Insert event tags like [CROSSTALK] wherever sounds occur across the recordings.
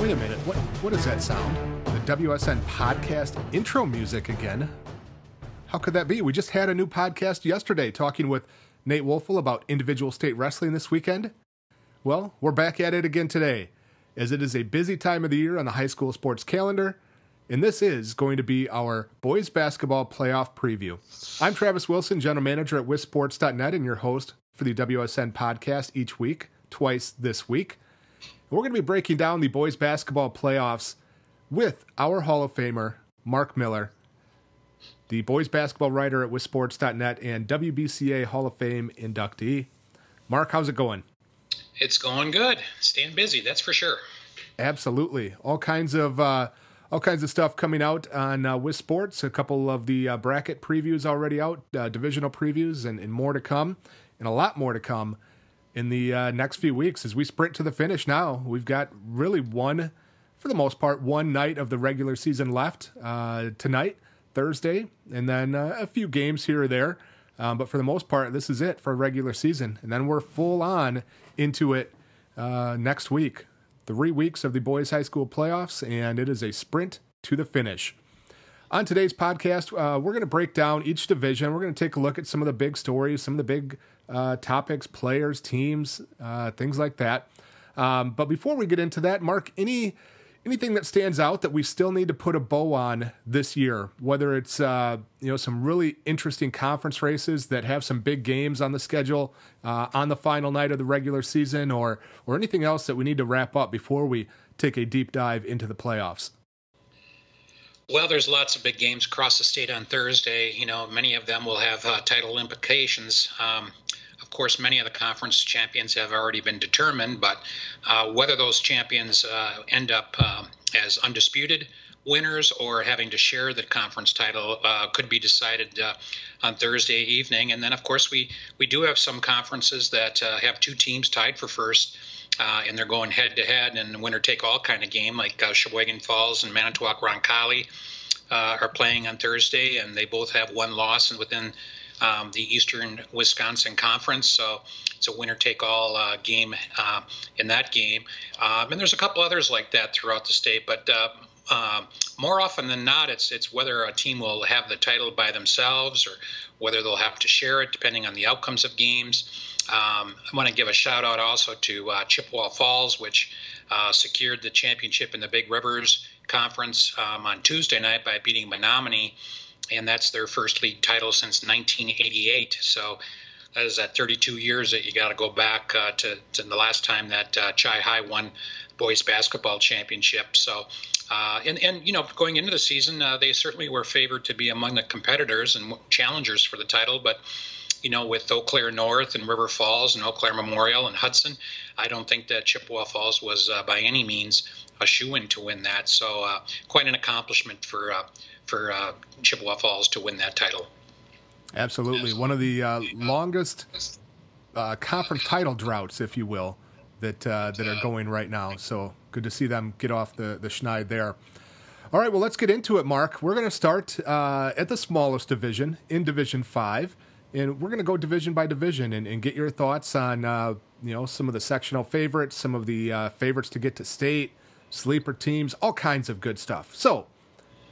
Wait a minute. What what does that sound? The WSN podcast intro music again. How could that be? We just had a new podcast yesterday talking with Nate Wolfel about individual state wrestling this weekend. Well, we're back at it again today, as it is a busy time of the year on the high school sports calendar, and this is going to be our boys basketball playoff preview. I'm Travis Wilson, general manager at wisports.net, and your host for the WSN podcast each week, twice this week. We're going to be breaking down the boys basketball playoffs with our Hall of Famer, Mark Miller, the boys basketball writer at wisports.net and WBCA Hall of Fame inductee. Mark, how's it going? It's going good. Staying busy, that's for sure. Absolutely. All kinds of uh, all kinds of stuff coming out on uh, WisSports. A couple of the uh, bracket previews already out, uh, divisional previews, and, and more to come, and a lot more to come in the uh, next few weeks as we sprint to the finish. Now we've got really one, for the most part, one night of the regular season left uh, tonight, Thursday, and then uh, a few games here or there. Um, but for the most part, this is it for regular season, and then we're full on into it uh, next week. Three weeks of the boys' high school playoffs, and it is a sprint to the finish. On today's podcast, uh, we're going to break down each division. We're going to take a look at some of the big stories, some of the big uh, topics, players, teams, uh, things like that. Um, but before we get into that, Mark, any anything that stands out that we still need to put a bow on this year? Whether it's uh, you know some really interesting conference races that have some big games on the schedule uh, on the final night of the regular season, or or anything else that we need to wrap up before we take a deep dive into the playoffs. Well, there's lots of big games across the state on Thursday. You know, many of them will have uh, title implications. Um, of course, many of the conference champions have already been determined, but uh, whether those champions uh, end up um, as undisputed winners or having to share the conference title uh, could be decided uh, on Thursday evening. And then, of course, we, we do have some conferences that uh, have two teams tied for first. Uh, and they're going head to head and winner take all kind of game, like uh, Sheboygan Falls and Manitowoc Roncalli uh, are playing on Thursday, and they both have one loss and within um, the Eastern Wisconsin Conference. So it's a winner take all uh, game uh, in that game. Um, and there's a couple others like that throughout the state, but. Uh, more often than not, it's it's whether a team will have the title by themselves or whether they'll have to share it, depending on the outcomes of games. Um, I want to give a shout out also to uh, Chippewa Falls, which uh, secured the championship in the Big Rivers Conference um, on Tuesday night by beating Menomonie, and that's their first league title since 1988. So that is at 32 years that you got to go back uh, to, to, the last time that uh, Chi High won boys basketball championship. So, uh, and and you know, going into the season, uh, they certainly were favored to be among the competitors and challengers for the title, but you know, with Eau Claire North and River Falls and Eau Claire Memorial and Hudson, I don't think that Chippewa Falls was uh, by any means a shoe in to win that. So uh, quite an accomplishment for for uh, Chippewa Falls to win that title. Absolutely, one of the uh, longest uh, conference title droughts, if you will, that that are going right now. So good to see them get off the the schneid there. All right, well, let's get into it, Mark. We're going to start at the smallest division in Division Five and we're going to go division by division and, and get your thoughts on uh, you know some of the sectional favorites, some of the uh, favorites to get to state, sleeper teams, all kinds of good stuff. So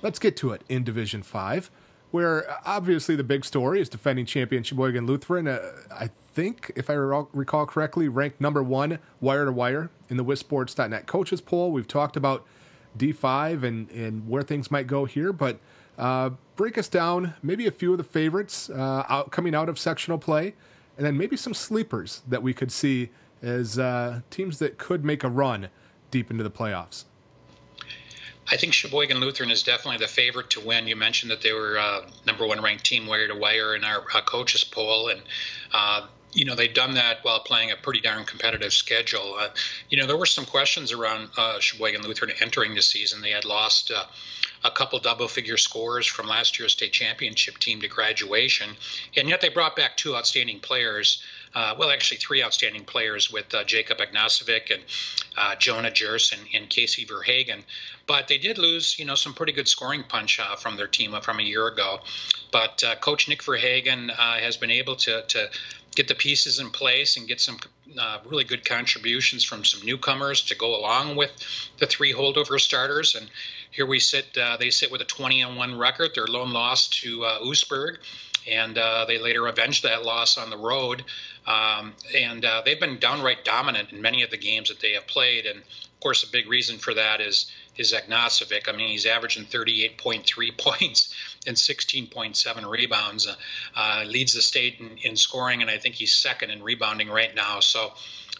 let's get to it in Division Five, where uh, obviously the big story is defending champion Sheboygan Lutheran. Uh, I think, if I recall correctly, ranked number one wire to wire in the WisSports.net coaches poll. We've talked about D5 and and where things might go here, but uh, break us down maybe a few of the favorites uh, out, coming out of sectional play, and then maybe some sleepers that we could see as uh, teams that could make a run deep into the playoffs. I think Sheboygan Lutheran is definitely the favorite to win. You mentioned that they were uh, number one ranked team wire to wire in our uh, coaches poll, and uh, you know they've done that while playing a pretty darn competitive schedule. Uh, you know there were some questions around uh, Sheboygan Lutheran entering the season. They had lost uh, a couple double figure scores from last year's state championship team to graduation. And yet they brought back two outstanding players. Uh, well, actually, three outstanding players with uh, Jacob Ognacevic and uh, Jonah Jers and, and, Casey Verhagen. But they did lose, you know, some pretty good scoring punch uh, from their team from a year ago. But uh, Coach Nick Verhagen uh, has been able to, to get the pieces in place and get some uh, really good contributions from some newcomers to go along with the three holdover starters. And here we sit. Uh, they sit with a 20 and one record. Their lone loss to uh, Oostburg, and uh, they later avenged that loss on the road. Um, and uh, they've been downright dominant in many of the games that they have played. And of course, a big reason for that is is Ognacevic. I mean, he's averaging 38.3 [LAUGHS] points and 16.7 rebounds. Uh, uh, leads the state in, in, scoring, and I think he's second in rebounding right now. So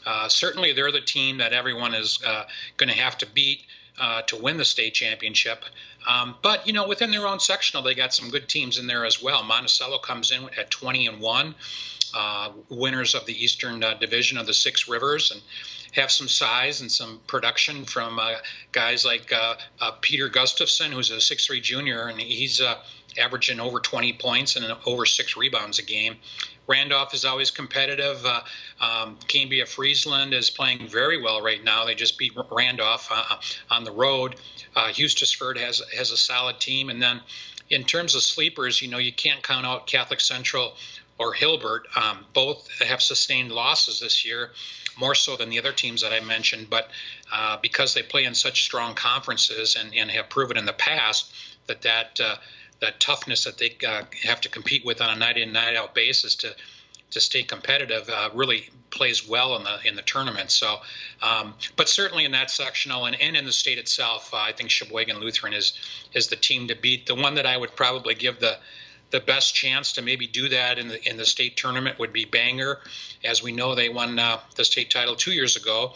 uh, certainly they're the team that everyone is uh, going to have to beat. Uh, to win the state championship. Um, but you know, within their own sectional, they got some good teams in there as well. Monticello comes in at 20 and one, uh, winners of the Eastern uh, Division of the Six Rivers, and have some size and some production from uh, guys like uh, uh, Peter Gustafson, who's a six-three junior, and he's uh, averaging over 20 points and over six rebounds a game. Randolph is always competitive. Uh, um, Cambria Friesland is playing very well right now. They just beat Randolph uh, on the road. Uh, Hustisford has has a solid team, and then in terms of sleepers, you know you can't count out Catholic Central or Hilbert. Um, both have sustained losses this year more so than the other teams that I mentioned. But uh, because they play in such strong conferences and, and have proven in the past that that uh, that toughness that they uh, have to compete with on a night in night out basis to to stay competitive uh, really plays well in the in the tournament. So, um, but certainly in that sectional and, and in the state itself, uh, I think Sheboygan Lutheran is is the team to beat. The one that I would probably give the the best chance to maybe do that in the in the state tournament would be Bangor. As we know, they won uh, the state title two years ago.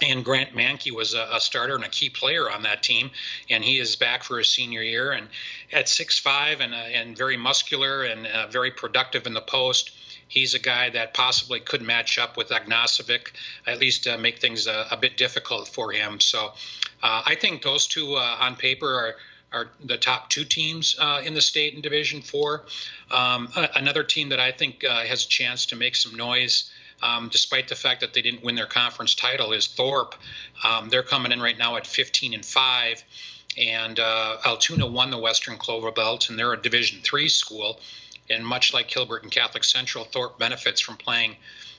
And Grant Mankey was a, a, starter and a key player on that team, and he is back for his senior year. And at six five and uh, and very muscular and uh, very productive in the post, he's a guy that possibly could match up with Ognacevic, at least uh, make things a, a, bit difficult for him. So uh, I think those two uh, on paper are are the top two teams uh, in the state in Division Four. Um, another team that I think uh, has a chance to make some noise. Um, despite the fact that they didn't win their conference title, is Thorpe. Um, they're coming in right now at 15 and five, and uh, Altoona won the Western Clover Belt, and they're a Division three school. And much like Hilbert and Catholic Central, Thorpe benefits from playing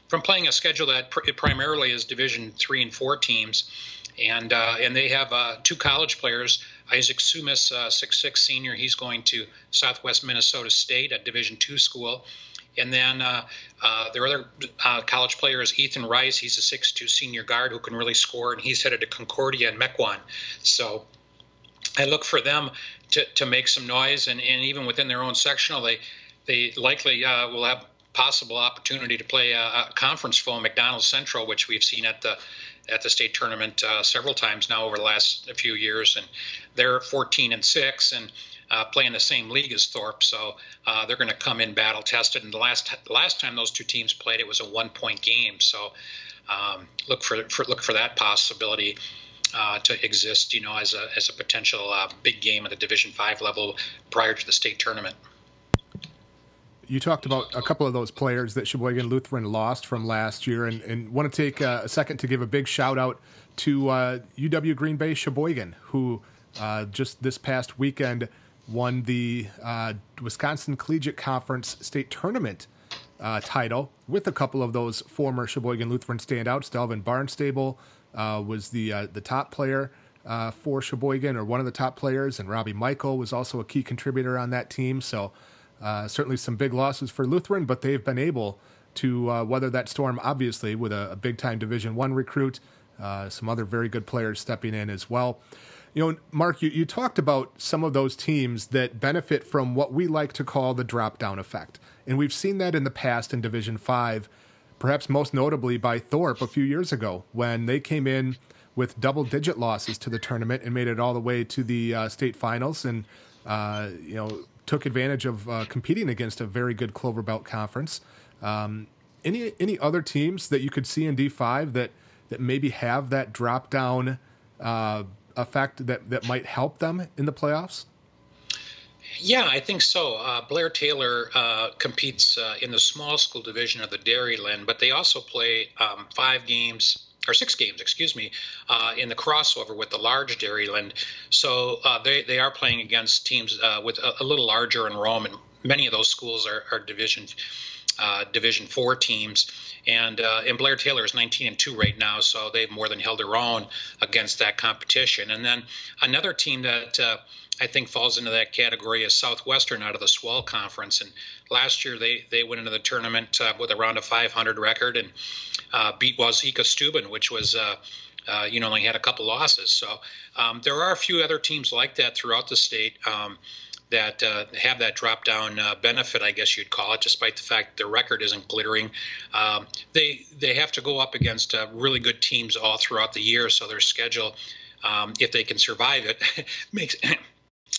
from playing a schedule that pr- primarily is Division three and four teams, and uh, and they have uh, two college players Isaac Sumis, uh, six six senior, he's going to Southwest Minnesota State, a Division two school. And then uh, uh, their other uh, college player is Ethan Rice. He's a six-two senior guard who can really score, and he's headed to Concordia and Mequon. So I look for them to, to make some noise, and, and even within their own sectional, they they likely uh, will have possible opportunity to play a, a conference foe, McDonell Central, which we've seen at the at the state tournament uh, several times now over the last few years, and they're 14 and six and uh, play in the same league as Thorpe, so uh, they're going to come in battle tested. And the last last time those two teams played, it was a one point game. So um, look for, for look for that possibility. Uh, to exist, you know, as a as a potential uh, big game at the Division Five level prior to the state tournament you talked about a couple of those players that Sheboygan Lutheran lost from last year, and, and want to take a second to give a big shout out to uh, UW Green Bay Sheboygan, who uh, just this past weekend won the uh, Wisconsin Collegiate Conference state tournament uh, title with a couple of those former Sheboygan Lutheran standouts. Delvin Barnstable uh, was the uh, the top player. for Sheboygan, or one of the top players, and Robbie Michael was also a key contributor on that team. So, uh, certainly some big losses for Lutheran, but they've been able to uh, weather that storm. Obviously, with a, a big time Division One recruit, uh, some other very good players stepping in as well. You know, Mark, you, you talked about some of those teams that benefit from what we like to call the drop down effect, and we've seen that in the past in Division Five. Perhaps most notably by Thorpe a few years ago when they came in with double digit losses to the tournament and made it all the way to the uh, state finals and uh, you know took advantage of uh, competing against a very good Clover Belt conference. Um, any any other teams that you could see in D five that that maybe have that drop down uh, effect that that might help them in the playoffs? Yeah, I think so. Uh, Blair Taylor uh, competes uh, in the small school division of the Dairyland, but they also play um, five games or six games, excuse me, uh, in the crossover with the large Dairyland. So uh, they they are playing against teams uh, with a, a, little larger enrollment. Many of those schools are, are Division uh, Division Four teams, and uh, and Blair Taylor is 19 and two right now, so they've more than held their own against that competition. And then another team that uh, I think falls into that category is Southwestern out of the SWAL Conference. And last year they they went into the tournament uh, with around a 500 record and uh, beat Wauzeka Steuben, which was. Uh, you know, only had a couple losses. So um, there are a few other teams like that throughout the state. Um, that uh, have that drop down uh, benefit, I guess you'd call it, despite the fact their record isn't glittering. Um, they they have to go up against uh, really good teams all throughout the year, so their schedule, um, if they can survive it, [LAUGHS] makes. [CLEARS THROAT]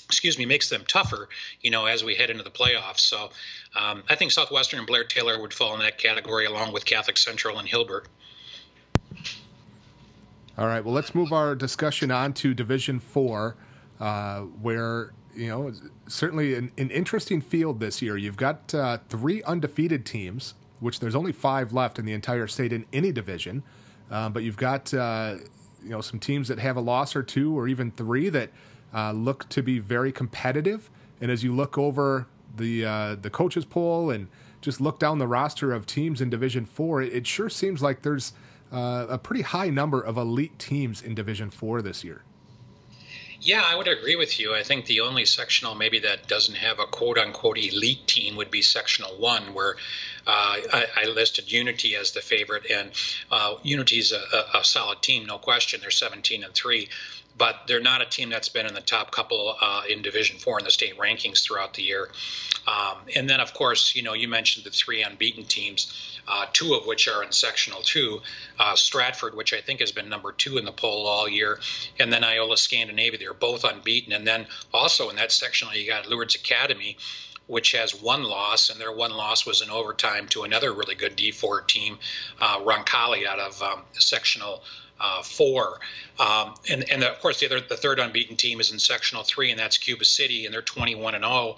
excuse me, makes them tougher, you know, as we head into the playoffs. So um, I think Southwestern and Blair Taylor would fall in that category along with Catholic Central and Hilbert. All right. Well, let's move our discussion on to Division Four, uh, where you know, certainly an, an, interesting field this year. You've got uh, three undefeated teams, which there's only five left in the entire state in any division. Uh, but you've got uh, you know some teams that have a loss or two or even three that uh, look to be very competitive. And as you look over the uh, the coaches poll and just look down the roster of teams in Division Four, it, it sure seems like there's uh, a pretty high number of elite teams in Division Four this year. Yeah, I would agree with you. I think the only sectional maybe that doesn't have a quote unquote elite team would be sectional one, where uh, I, I, listed Unity as the favorite, and uh, Unity's a, a, a solid team, no question. They're 17 and three but they're not a team that's been in the top couple uh, in Division Four in the state rankings throughout the year. Um, and then, of course, you know, you mentioned the three unbeaten teams, uh, two of which are in sectional two. Uh, Stratford, which I think has been number two in the poll all year, and then Iola Scandinavia. They're both unbeaten. And then also in that sectional, you got Lourdes Academy which has one loss, and their one loss was in overtime to another really good D4 team, uh, Roncalli out of um, sectional uh, four. Um, and and of course the other the third unbeaten team is in sectional three, and that's Cuba City, and they're 21 and 0.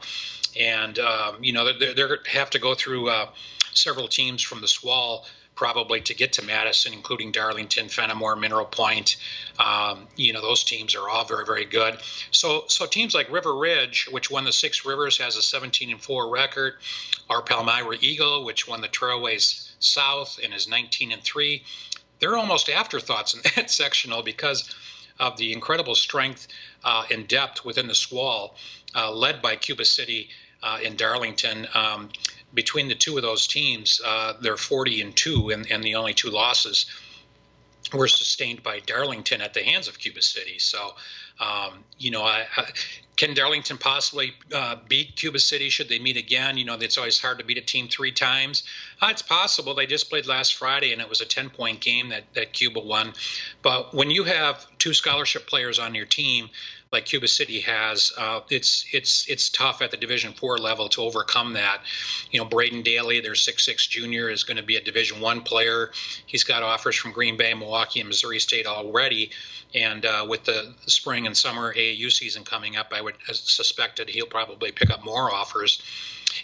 And um, you know they're they have to go through uh, several teams from the SWAL probably to get to Madison, including Darlington, Fenimore, Mineral Point. Um, you know, those teams are all very, very good. So, so teams like River Ridge, which won the Six Rivers, has a 17 and 4 record. Our Palmyra Eagle, which won the Trailways South and is 19 and 3 they're almost afterthoughts in [LAUGHS] that sectional because of the incredible strength uh, and depth within the SWAL, uh, led by Cuba City uh, in Darlington. Um, between the two of those teams, uh, they're 40 and two, and, and the only two losses were sustained by Darlington at the hands of Cuba City. So, um, you know, I, I, can Darlington possibly uh, beat Cuba City? Should they meet again? You know, it's always hard to beat a team three times. Uh, it's possible. They just played last Friday, and it was a 10 point game that, that Cuba won. But when you have two scholarship players on your team, like Cuba City has, uh, it's it's it's tough at the Division Four level to overcome that. You know, Braden Daly, their six six junior, is going to be a Division One player. He's got offers from Green Bay, Milwaukee, and Missouri State already. And uh, with the spring and summer AAU season coming up, I would suspect that he'll probably pick up more offers.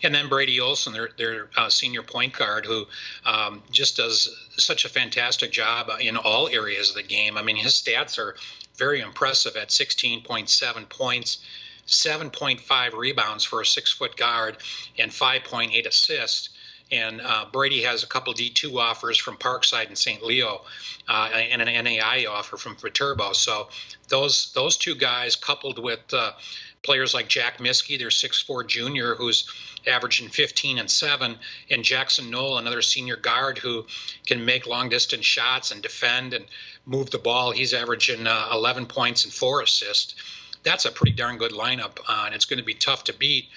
And then Brady Olson, their, their uh, senior point guard, who um, just does such a fantastic job in all areas of the game. I mean, his stats are very impressive at 16.7 points, 7.5 rebounds for a six foot guard, and 5.8 assists. And uh, Brady has a couple D2 offers from Parkside and St. Leo, uh, and an NAI offer from Viterbo. So those those two guys, coupled with uh, players like Jack Miskey, their 6'4 junior, who's averaging 15 and 7, and Jackson Knoll, another senior guard who can make long distance shots and defend and move the ball. He's averaging uh, 11 points and four assists. That's a pretty darn good lineup, uh, and it's going to be tough to beat.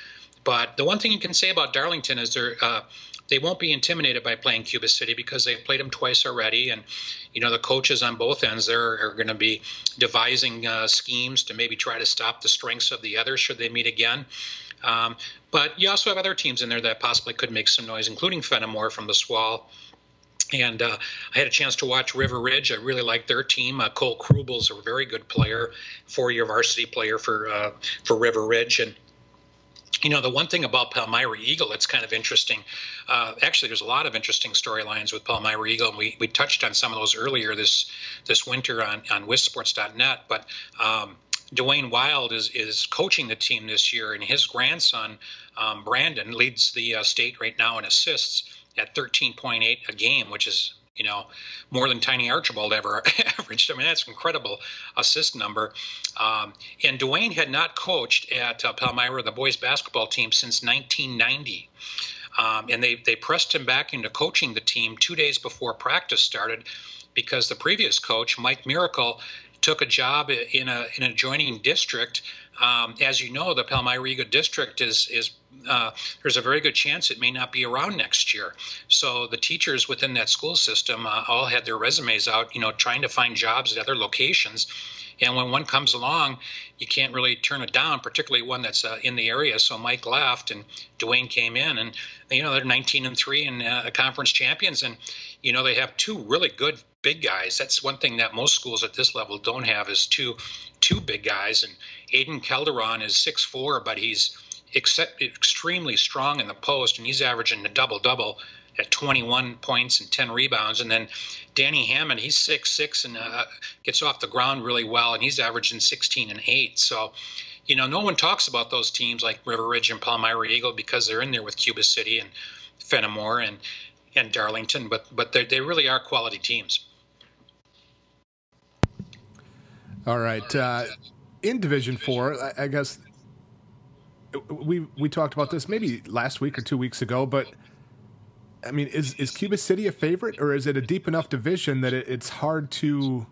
But the one thing you can say about Darlington is they're uh, they won't be intimidated by playing Cuba City because they've played them twice already, and you know the coaches on both ends there are going to be devising uh, schemes to maybe try to stop the strengths of the other should they meet again. Um, but you also have other teams in there that possibly could make some noise, including Fenimore from the SWAL. And uh, I had a chance to watch River Ridge. I really like their team. Uh, Cole Krubel's a very good player, four-year varsity player for uh, for River Ridge, and you know, the one thing about Palmyra Eagle that's kind of interesting, uh, actually, there's a lot of interesting storylines with Palmyra Eagle, and we, we touched on some of those earlier this this winter on, on WISports.net. But um, Dwayne Wild is is coaching the team this year, and his grandson um, Brandon leads the uh, state right now in assists at 13.8 a game, which is you know, more than Tiny Archibald ever [LAUGHS] averaged. I mean, that's an incredible assist number. Um, and Dwayne had not coached at uh, Palmyra, the boys basketball team, since 1990. Um, and they, they pressed him back into coaching the team two days before practice started because the previous coach, Mike Miracle, took a job in a in an adjoining district. Um, as you know, the Palmyra Eagle district is is uh, there's a very good chance it may not be around next year. So the teachers within that school system uh, all had their resumes out, you know, trying to find jobs at other locations. And when one comes along, you can't really turn it down, particularly one that's uh, in the area. So Mike left, and Dwayne came in, and you know they're 19 and three and uh, conference champions, and you know they have two really good big guys. That's one thing that most schools at this level don't have is two two big guys. And Aiden Calderon is six four, but he's except, extremely strong in the post, and he's averaging a double double at 21 points and 10 rebounds. And then Danny Hammond, he's six six and uh, gets off the ground really well, and he's averaging 16 and eight. So. You know, no one talks about those teams like River Ridge and Palmyra Eagle because they're in there with Cuba City and Fenimore and and Darlington, but but they really are quality teams. All right. Uh, in Division Four, I, I guess we we talked about this maybe last week or two weeks ago, but I mean, is is Cuba City a favorite, or is it a deep enough division that it, it's hard to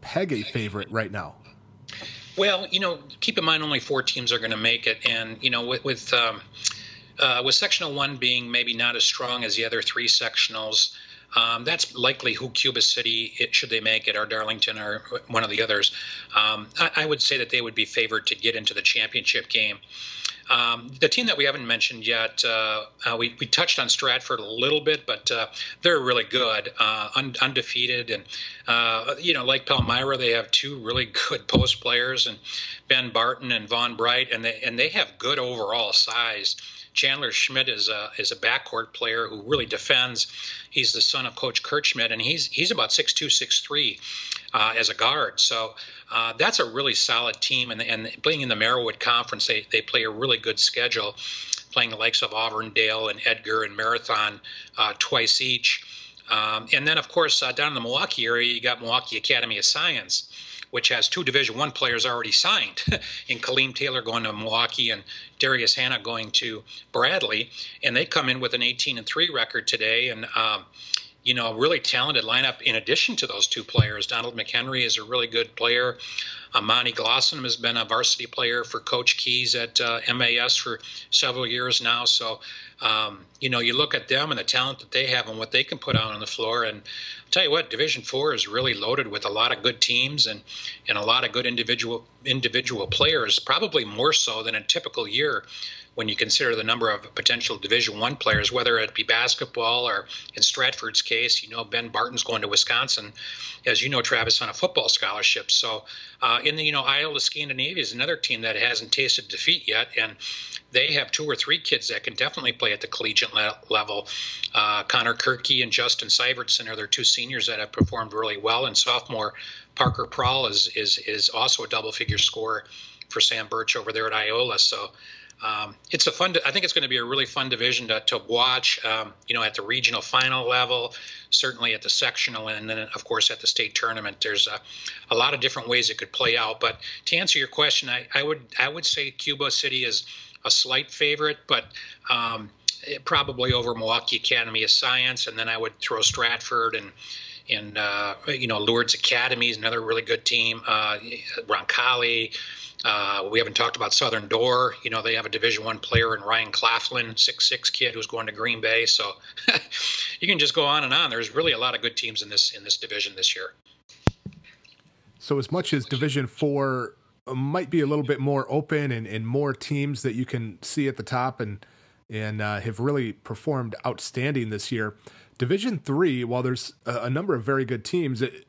peg a favorite right now? Well, you know, keep in mind only four teams are going to make it, and you know, with with um, uh, with sectional one being maybe not as strong as the other three sectionals. Um, that's likely who Cuba City, it, should they make it, or Darlington, or one of the others. Um, I, I, would say that they would be favored to get into the championship game. Um, the team that we haven't mentioned yet, uh, uh, we, we touched on Stratford a little bit, but uh, they're really good, uh, un- undefeated, and uh, you know, like Palmyra, they have two really [LAUGHS] good post players, and Ben Barton and Vaughn Bright, and they and they have good overall size. Chandler Schmidt is a is a backcourt player who really defends. He's the son of Coach Kurt Schmidt, and he's he's about six two, six three uh, as a guard. So uh, that's a really solid team. And, and playing in the Marawood Conference, they they play a really good schedule, playing the likes of Auburndale and Edgar and Marathon uh, twice each. Um, and then, of course, uh, down in the Milwaukee area, you got Milwaukee Academy of Science which has two Division One players already signed, [LAUGHS] in Kaleem Taylor going to Milwaukee and Darius Hanna going to Bradley, and they come in with an 18 and three record today, and um, you know, really talented lineup. In addition to those two players, Donald McHenry is a really good player. Amani Glosson has been a varsity player for Coach Keys at uh, MAS for several years now. So, um, you know, you look at them and the talent that they have and what they can put out on the floor. And I'll tell you what, Division Four is really loaded with a lot of good teams and and a lot of good individual individual players. Probably more so than a typical year when you consider the number of potential Division One players, whether it be basketball or in Stratford's case, you know Ben Barton's going to Wisconsin, as you know, Travis on a football scholarship. So uh, in the you know Iola Scandinavia is another team that hasn't tasted defeat yet, and they have two or three kids that can definitely play at the collegiate le- level. Uh, Connor Kirky and Justin Syvertson are their two seniors that have performed really well, and sophomore Parker Prawl is is is also a double figure scorer for Sam Birch over there at Iola. So um, it's a fun. I think it's going to be a really fun division to, to watch. Um, you know, at the regional final level, certainly at the sectional, and then of course at the state tournament. There's a, a lot of different ways it could play out. But to answer your question, I, I would I would say Cuba City is a slight favorite, but um, probably over Milwaukee Academy of Science, and then I would throw Stratford and and uh, you know Lourdes Academy is another really good team. Uh, Roncalli. Uh, we haven't talked about Southern Door. You know, they have a Division One player in Ryan Claflin, six six kid who's going to Green Bay. So [LAUGHS] you can just go on and on. There's really a lot of good teams in this in this division this year. So as much as Division Four might be a little bit more open and, and more teams that you can see at the top and and uh, have really performed outstanding this year. Division Three, while there's a, a number of very good teams, it,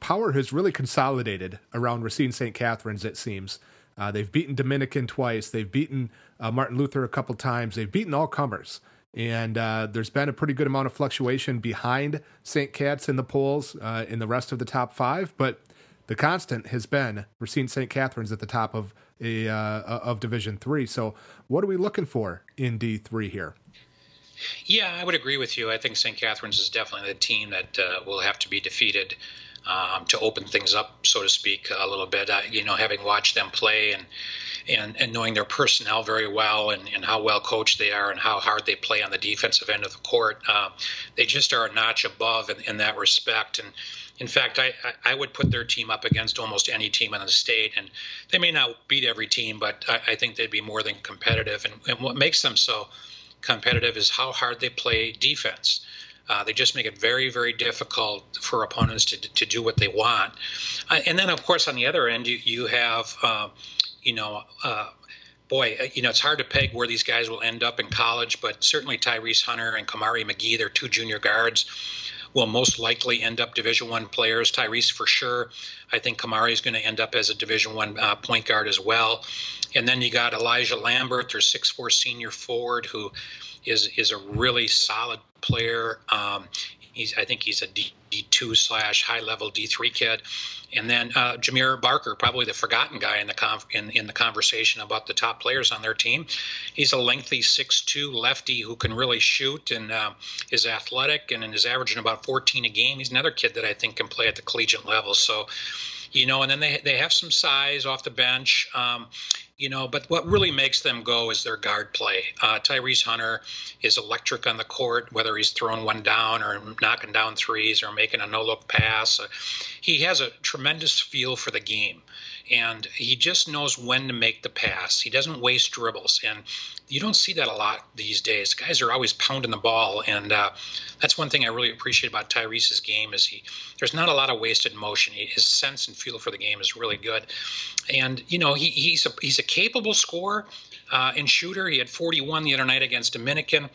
power has really consolidated around Racine St. Catherine's, it seems. Uh, they've beaten Dominican twice. They've beaten uh, Martin Luther a couple times. They've beaten all comers. And uh, there's been a pretty good amount of fluctuation behind St. Cat's in the polls uh, in the rest of the top five. But the constant has been Racine St. Catherine's at the top of a uh, of Division Three. So, what are we looking for in D three here? Yeah, I would agree with you. I think St. Catherine's is definitely the team that uh, will have to be defeated um, to open things up, so to speak, a little bit. You know, having watched them play and and, and knowing their personnel very well and, and how well coached they are and how hard they play on the defensive end of the court, uh, they just are a notch above in, in that respect. And in fact, I, I would put their team up against almost any team in the state, and they may not beat every team, but I, I think they'd be more than competitive. And, and what makes them so competitive is how hard they play defense. Uh, they just make it very, very difficult for opponents to, to do what they want. Uh, and then, of course, on the other end, you, you have, uh, you know, uh, boy, uh, you know, it's hard to peg where these guys will end up in college, but certainly Tyrese Hunter and Kamari McGee, they're two junior guards, will most likely end up Division One players. Tyrese for sure. I think Kamari is going to end up as a Division One uh, point guard as well. And then you got Elijah Lambert, their six four senior forward, who is is a really solid player. Um, he's I think he's a D two slash high level D three kid, and then uh, Jameer Barker, probably the forgotten guy in the in, in the conversation about the top players on their team. He's a lengthy six two lefty who can really shoot and uh, is athletic and is averaging about 14 a game. He's another kid that I think can play at the collegiate level. So you know, and then they they have some size off the bench. Um, you know, but what really makes them go is their guard play. Uh, Tyrese Hunter is electric on the court, whether he's throwing one down or knocking down threes or making a no look pass. Uh, he has a tremendous feel for the game and he just knows when to make the pass. He doesn't waste dribbles, and you don't see that a lot these days. Guys are always pounding the ball, and uh, that's one thing I really appreciate about Tyrese's game is he there's not a lot of wasted motion. His sense and feel for the game is really good, and you know he, he's a he's a capable scorer uh, and shooter. He had 41 the other night against Dominican,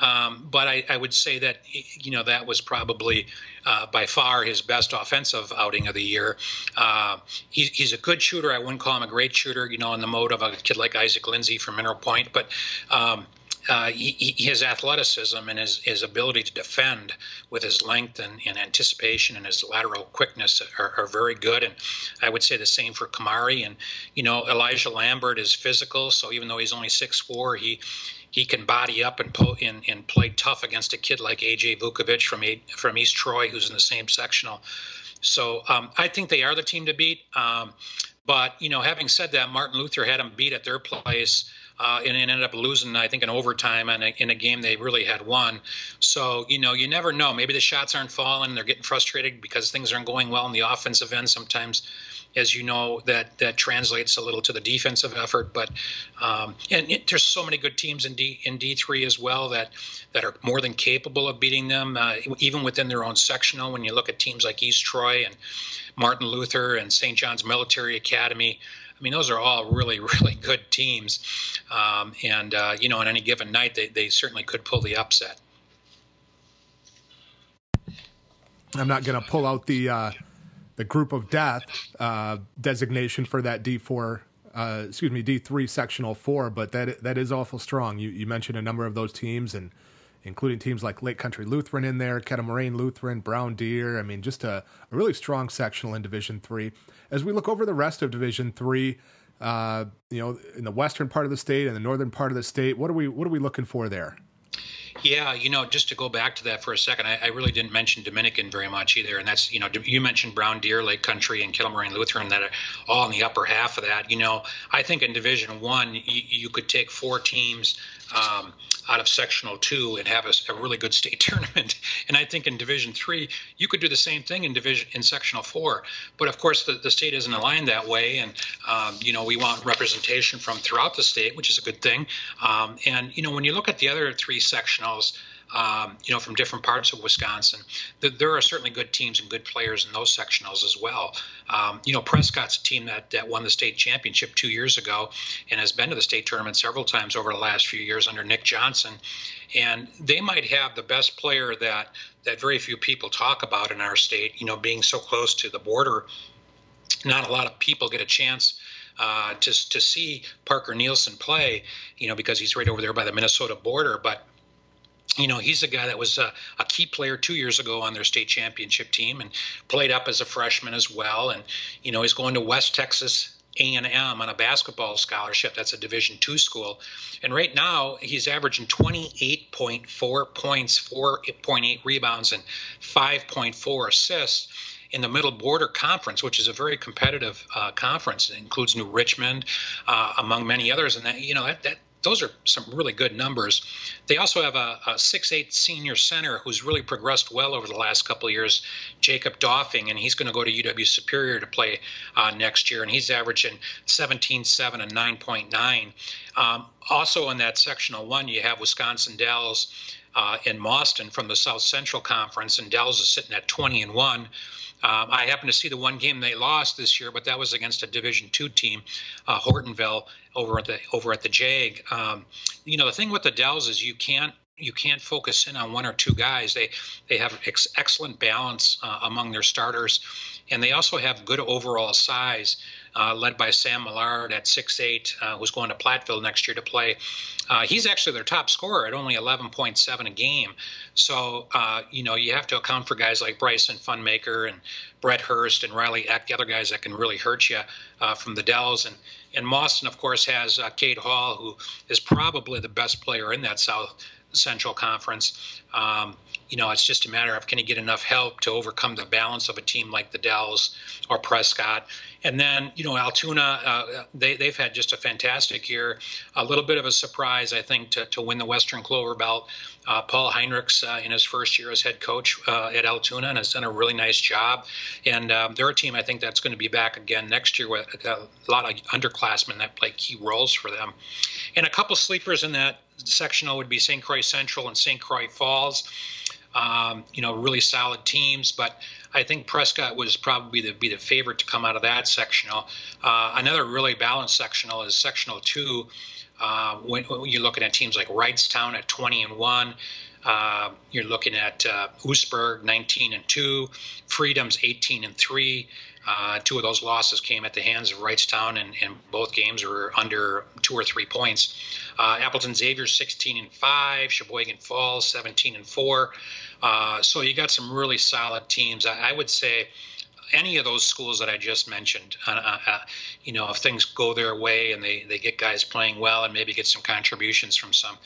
um, but I, I, would say that you know that was probably uh, by far his best offensive outing of the year. Uh, he, he's a good shooter. I wouldn't call him a great shooter, you know, in the mode of a kid like Isaac Lindsey from Mineral Point, but um, uh, he, his athleticism and his, his ability to defend with his length and, and anticipation and his lateral quickness are, are, very good. And I would say the same for Kamari. And, you know, Elijah Lambert is physical. So even though he's only six four, he he can body up and, po- and, and play tough against a kid like AJ Vukovic from, from East Troy, who's in the same sectional. So um, I think they are the team to beat. Um, but, you know, having said that, Martin Luther had them beat at their place uh, and, and, ended up losing, I think, in overtime in a, in a game they really had won. So, you know, you never know. Maybe the shots aren't falling. They're getting frustrated because things aren't going well in the offensive end. Sometimes, as you know, that that translates a little to the defensive effort. But um, and it, there's so many good teams in D in D three as well that that are more than capable of beating them, uh, even within their own sectional. When you look at teams like East Troy and Martin Luther and St. John's Military Academy. I mean, those are all really, [LAUGHS] really good teams. Um, and, uh, you know, on any given night, they, they certainly could pull the upset. I'm not going to pull out the uh, the group of death uh, designation for that D4, uh, excuse me, D3 sectional four, but that that is awful strong. You, you mentioned a number of those teams, and including teams like Lake Country Lutheran in there, Kettle Moraine Lutheran, Brown Deer. I mean, just a, a really strong sectional in Division Three as we look over the rest of Division Three, uh, you know, in the western part of the state and the northern part of the state, what are we what are we looking for there? Yeah, you know, just to go back to that for a second, I, I, really didn't mention Dominican very much either, and that's you know, you mentioned Brown Deer, Lake Country, and Kettle Moraine Lutheran that are all in the upper half of that. You know, I think in Division One, you, you could take four teams um, out of sectional two and have a, a, really good state [LAUGHS] tournament. And I think in Division three, you could do the same thing in division in sectional four. But of course, the, the state isn't aligned that way, and um, you know we want representation from throughout the state, which is a good thing. Um, and you know when you look at the other three sectionals um, you know, from different parts of Wisconsin. The, there are certainly good teams and good players in those sectionals as well. Um, you know, Prescott's a team that, that won the state championship two years ago and has been to the state tournament several times over the last few years under Nick Johnson. And they might have the best player that that very few people talk about in our state. You know, being so close to the border, not a lot of people get a chance. Uh, to to see Parker Nielsen play, you know, because he's right over there by the Minnesota border. But you know, he's a guy that was a, a, key player two years ago on their state championship team and played up as a freshman as well. And, you know, he's going to West Texas a&M on a basketball scholarship. That's a Division two school. And right now, he's averaging 28.4 points, 4.8 rebounds, and 5.4 assists in the Middle Border Conference, which is a very competitive uh, conference. It includes New Richmond, uh, among many others. And that, you know, that, that those are some really good numbers. They also have a, 6'8 senior center who's really progressed well over the last couple of years, Jacob Doffing, and he's going to go to UW Superior to play uh, next year, and he's averaging 17.7 and 9.9. Um, also in that sectional one, you have Wisconsin Dells uh, in Mauston from the South Central Conference, and Dells is sitting at 20 and 1. Um, I happened to see the one game they lost this year, but that was against a Division two team, uh, Hortonville, over at the over at the Jag. Um, you know, the thing with the Dells is you can't you can't focus in on one or two guys. They they have ex- excellent balance uh, among their starters, and they also have good overall size uh, led by Sam Millard at 6'8, uh, who's going to Platteville next year to play. Uh, he's actually their top scorer at only 11.7 a game. So, uh, you know, you have to account for guys like Bryson Funmaker and Brett Hurst and Riley Eck, the other guys that can really hurt you uh, from the Dells. And, and Mauston, of course, has uh, Cade Hall, who is probably the best player in that South Central Conference. Um, you know, it's just a matter of can he get enough help to overcome the balance of a team like the Dells or Prescott. And then, you know, Altoona, uh, they, they've had just a fantastic year. A little bit of a surprise, I think, to, to win the Western Clover Belt. Uh, Paul Heinrichs, uh, in his first year as head coach uh, at Altoona, and has done a really nice job. And um, they're a team I think that's going to be back again next year with a lot of underclassmen that play key roles for them. And a couple sleepers in that sectional would be St. Croix Central and St. Croix Falls. Um, you know, really solid teams, but I think Prescott was probably the be the favorite to come out of that sectional. Uh, another really balanced sectional is sectional two. Uh, when, when, you're looking at teams like Wrightstown at 20 and one, uh, you're looking at uh, Oostburg 19 and two, Freedom's 18 and three. Uh, two of those losses came at the hands of Wrightstown, and, and both games were under two or three points. Uh, Appleton Xavier 16 and five, Sheboygan Falls 17 and four. Uh, so you got some really solid teams. I, I, would say any of those schools that I just mentioned, uh, uh, uh, you know, if things go their way and they, they get guys playing well and maybe get some contributions from some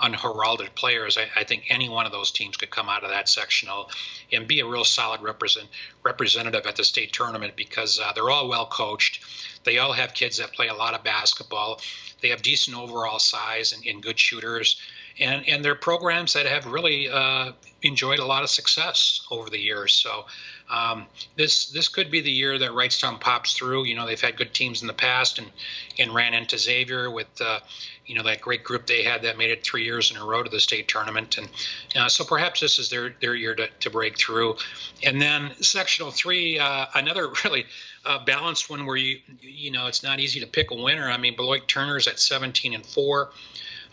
unheralded players, I, I, think any one of those teams could come out of that sectional and be a real solid represent, representative at the state tournament because uh, they're all well coached. They all have kids that play a lot of basketball. They have decent overall size and, and good shooters. And, and they're programs that have really uh, enjoyed a lot of success over the years. So um, this this could be the year that Wrightstown pops through. You know, they've had good teams in the past and and ran into Xavier with uh, you know that great group they had that made it three years in a row to the state tournament. And uh, so perhaps this is their their year to, to break through. And then sectional three, uh, another [LAUGHS] really uh, balanced one where you you know it's not easy to pick a winner. I mean, Beloit Turner's at 17 and four.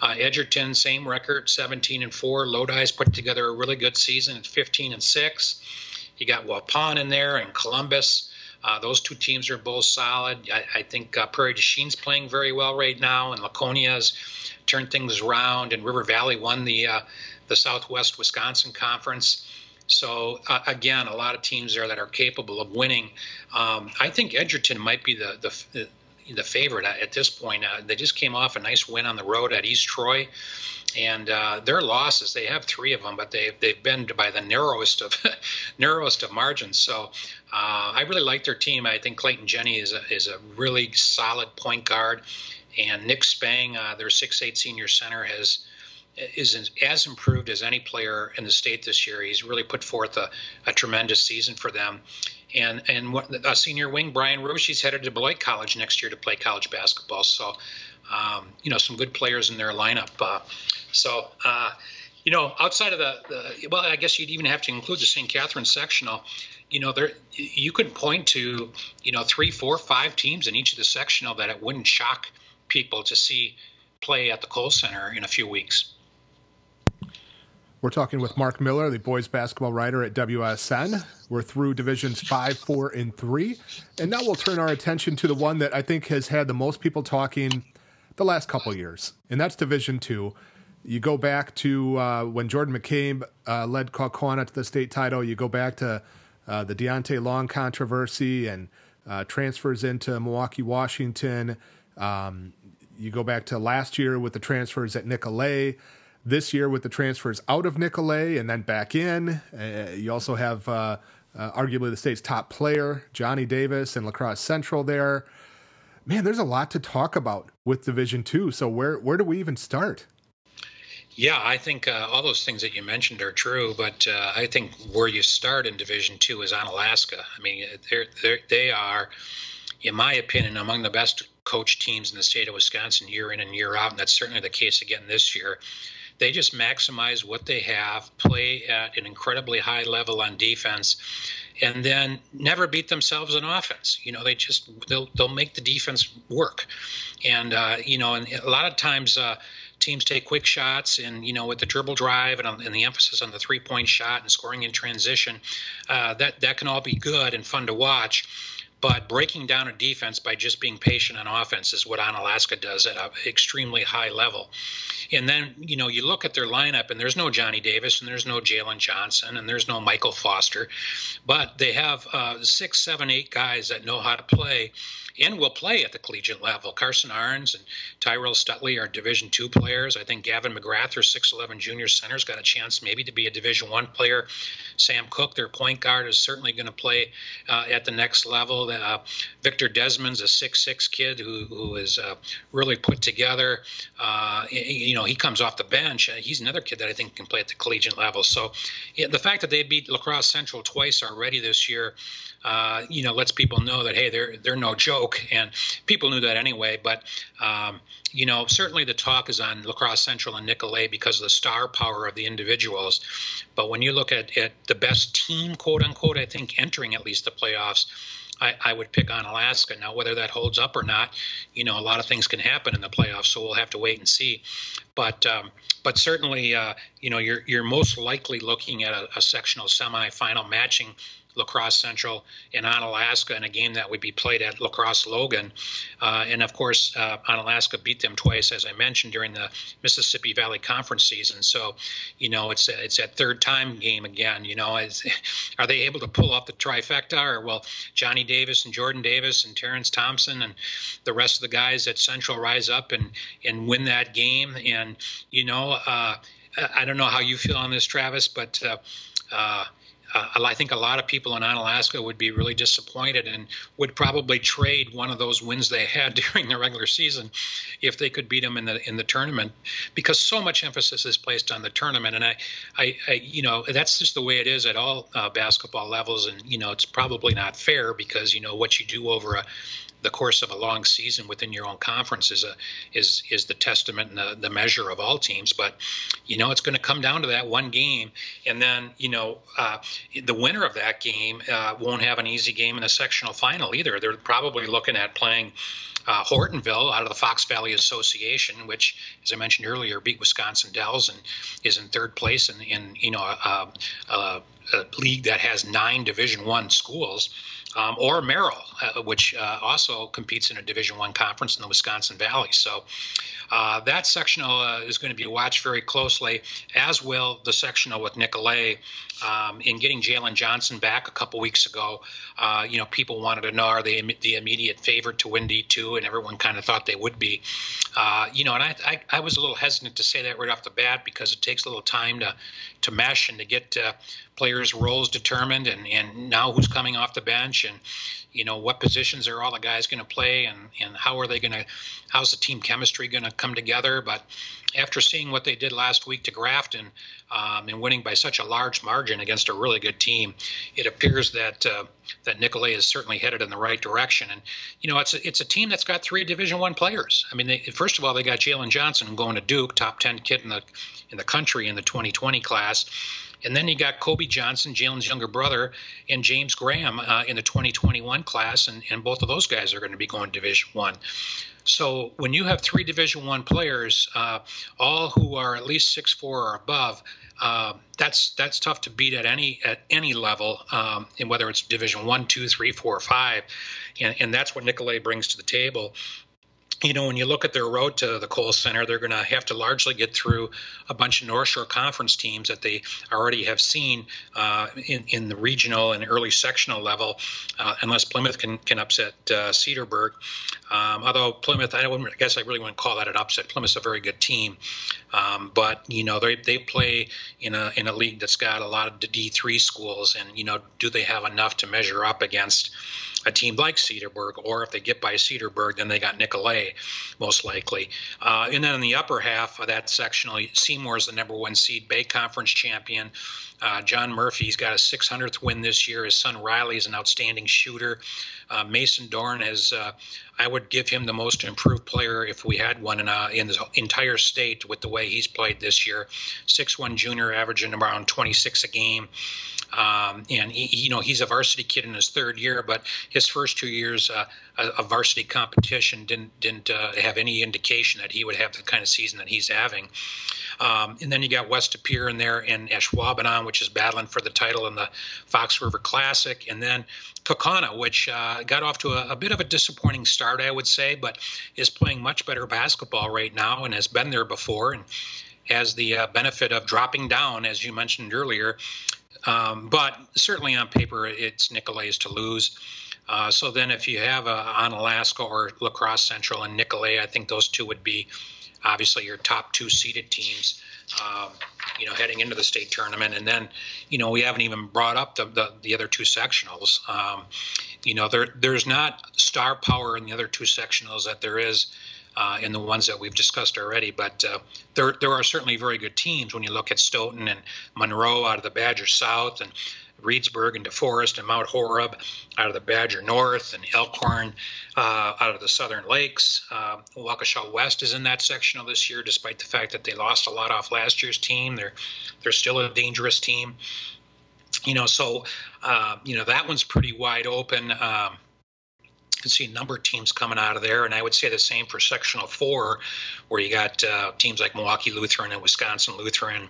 Uh, Edgerton, same record, 17 and four. Lodi's put together a really good season at 15 and six. You got Waupun in there and Columbus. Uh, those two teams are both solid. I, I think uh, Prairie du Chien's playing very well right now, and Laconia's turned things around, and River Valley won the uh, the Southwest Wisconsin Conference. So uh, again, a lot of teams there that are capable of winning. Um, I think Edgerton might be the the, the favorite at this point. Uh, they just came off a nice win on the road at East Troy and uh, their losses they have three of them but they, they've been by the narrowest of [LAUGHS] narrowest of margins so uh, i really like their team i think clayton jenny is a, is a really solid point guard and nick spang uh, their 6'8 senior center has is as improved as any player in the state this year. He's really put forth a, a tremendous season for them. And and a senior wing, Brian Roosh, he's headed to Beloit College next year to play college basketball. So, um, you know, some good players in their lineup. Uh, so, uh, you know, outside of the, the, well, I guess you'd even have to include the St. Catherine's sectional. You know, there you could point to, you know, three, four, five teams in each of the sectional that it wouldn't shock people to see play at the Kohl Center in a few weeks. We're talking with Mark Miller, the boys basketball writer at WSN. We're through divisions five, four, and three. And now we'll turn our attention to the one that I think has had the most people talking the last couple years, and that's Division two. You go back to uh, when Jordan McCabe uh, led Kaukauna to the state title. You go back to uh, the Deontay Long controversy and uh, transfers into Milwaukee, Washington. Um, you go back to last year with the transfers at Nicolet. This year with the transfers out of Nicolet and then back in. Uh, you also have uh, arguably the state's top player, Johnny Davis, and La Crosse Central there man, there's a lot to talk about with Division Two. So where where do we even start? Yeah, I think uh, all those things that you mentioned are true, but uh, I think where you start in Division Two is Onalaska. I mean, they're, they're, they are, in my opinion, among the best coach teams in the state of Wisconsin year in and year out, and that's certainly the case again this year. They just maximize what they have, play at an incredibly high level on defense, and then never beat themselves in offense. You know, they just they'll they'll make the defense work, and uh, you know, and a lot of times. Uh, teams take quick shots and you know with the dribble drive and, and the emphasis on the three point shot and scoring in transition uh, that that can all be good and fun to watch but breaking down a defense by just being patient on offense is what Onalaska does at an extremely high level. And then, you know, you look at their lineup and there's no Johnny Davis and there's no Jalen Johnson and there's no Michael Foster, but they have uh, six, seven, eight guys that know how to play and will play at the collegiate level. Carson Arns and Tyrell Stutley are Division two players. I think Gavin McGrath, their 6'11 junior center, has got a chance maybe to be a Division one player. Sam Cook, their point guard, is certainly going to play uh, at the next level. Uh, Victor Desmond's a six-six kid who, who is uh, really put together. Uh, you know, he comes off the bench. Uh, he's another kid that I think can play at the collegiate level. So yeah, the fact that they beat La Crosse Central twice already this year uh, you know, lets people know that hey, they're they're no joke, and people knew that anyway. But um, you know, certainly the talk is on La Crosse Central and Nicolet because of the star power of the individuals. But when you look at, at the best team, quote unquote, I think entering at least the playoffs. I, I, would pick Onalaska. Now, whether that holds up or not, you know, a lot of things can happen in the playoffs, so we'll have to wait and see. But um, but certainly, uh, you know, you're you're most likely looking at a, a sectional semifinal matching La Crosse Central and Onalaska in a game that would be played at La Crosse Logan. Uh, and of course, uh, Onalaska beat them twice, as I mentioned, during the Mississippi Valley Conference season. So, you know, it's a, it's that third time game again. You know, [LAUGHS] are they able to pull off the trifecta? Or will Johnny Davis and Jordan Davis and Terrence Thompson and the rest of the guys at Central rise up and and win that game? And you know, uh, I don't know how you feel on this, Travis, but uh, uh, I think a lot of people in Onalaska would be really disappointed and would probably trade one of those wins they had [LAUGHS] during the regular season if they could beat them in the in the tournament, because so much emphasis is placed on the tournament. And I, I, I you know, that's just the way it is at all uh, basketball levels. And you know, it's probably not fair because you know what you do over a the course of a long season within your own conference is a is is the testament and the, the measure of all teams. But you know, it's going to come down to that one game, and then you know, uh, the winner of that game uh, won't have an easy game in the sectional final either. They're probably looking at playing. Uh, Hortonville out of the Fox Valley Association, which, as I mentioned earlier, beat Wisconsin Dells and is in third place in, in you know a, a, a league that has nine Division One schools um, or Merrill, uh, which uh, also competes in a Division One conference in the Wisconsin Valley. So uh, that sectional uh, is going to be watched very closely, as will the sectional with Nicolet. Um, in getting Jalen Johnson back a couple weeks ago, uh, you know, people wanted to know are they the immediate favorite to win D2, and everyone kind of thought they would be. Uh, you know, and I, I, I, was a little hesitant to say that right off the bat because it takes a little time to, to mesh and to get players' roles determined, and, and now who's coming off the bench, and you know what positions are all the guys going to play, and, and how are they going to, how's the team chemistry going to come together? But after seeing what they did last week to Grafton um, and winning by such a large margin against a really good team, it appears that uh, that Nicolet is certainly headed in the right direction. And you know, it's a, it's a team that's got three Division One players. I mean, they, first of all, they got Jalen Johnson going to Duke, top ten kid in the in the country in the 2020 class. And then you got Kobe Johnson, Jalen's younger brother, and James Graham uh, in the 2021 class, and, and both of those guys are going to be going Division One. So when you have three Division One players, uh, all who are at least six four or above, uh, that's that's tough to beat at any at any level, um, and whether it's Division One, Two, Three, Four, four, five, and, and that's what Nicolet brings to the table you know, when you look at their road to the Kohl Center, they're going to have to largely get through a bunch of North Shore Conference teams that they already have seen uh, in, in the regional and early sectional level, uh, unless Plymouth can, can upset uh, Cedarburg. Um, although Plymouth, I, I, guess I really wouldn't call that an upset. Plymouth's a very good team, um, but you know they, they play in a in a league that's got a lot of D3 schools, and you know do they have enough to measure up against? A team like Cedarburg, or if they get by Cedarburg, then they got Nicolet, most likely. Uh, and then in the upper half of that sectional, Seymour is the number one seed, Bay Conference champion. Uh, John Murphy's got a 600th win this year. His son Riley is an outstanding shooter. Uh, Mason Dorn is, uh, I would give him the most improved player if we had one in, uh, in the entire state with the way he's played this year. 6'1 junior, averaging around 26 a game. Um, and he, you know he's a varsity kid in his third year, but his first two years uh, of varsity competition didn't didn't uh, have any indication that he would have the kind of season that he's having. Um, and then you got West De Pere in there and Ashwaubenon, which is battling for the title in the Fox River Classic, and then Kaukauna, which uh, got off to a, a, bit of a disappointing start, I would say, but is playing much better basketball right now and has been there before and has the uh, benefit of dropping down, as you mentioned earlier, um, but certainly on paper, it's Nicolet's to lose. Uh, so then, if you have a, Onalaska or La Crosse Central and Nicolet, I think those two would be obviously your top two seeded teams. Um, you know, heading into the state tournament, and then, you know, we haven't even brought up the the, the other two sectionals. Um, you know, there there's not star power in the other two sectionals that there is uh, in the ones that we've discussed already. But uh, there, there are certainly very good teams when you look at Stoughton and Monroe out of the Badger South and Reedsburg and DeForest and Mount Horeb out of the Badger North and Elkhorn uh, out of the Southern Lakes. Uh, Waukesha West is in that sectional this year, despite the fact that they lost a lot off last year's team. They're they're still a dangerous team. You know, so uh, you know that one's pretty wide open. Um, can see a number of teams coming out of there, and I would say the same for Sectional Four, where you got uh, teams like Milwaukee Lutheran and Wisconsin Lutheran,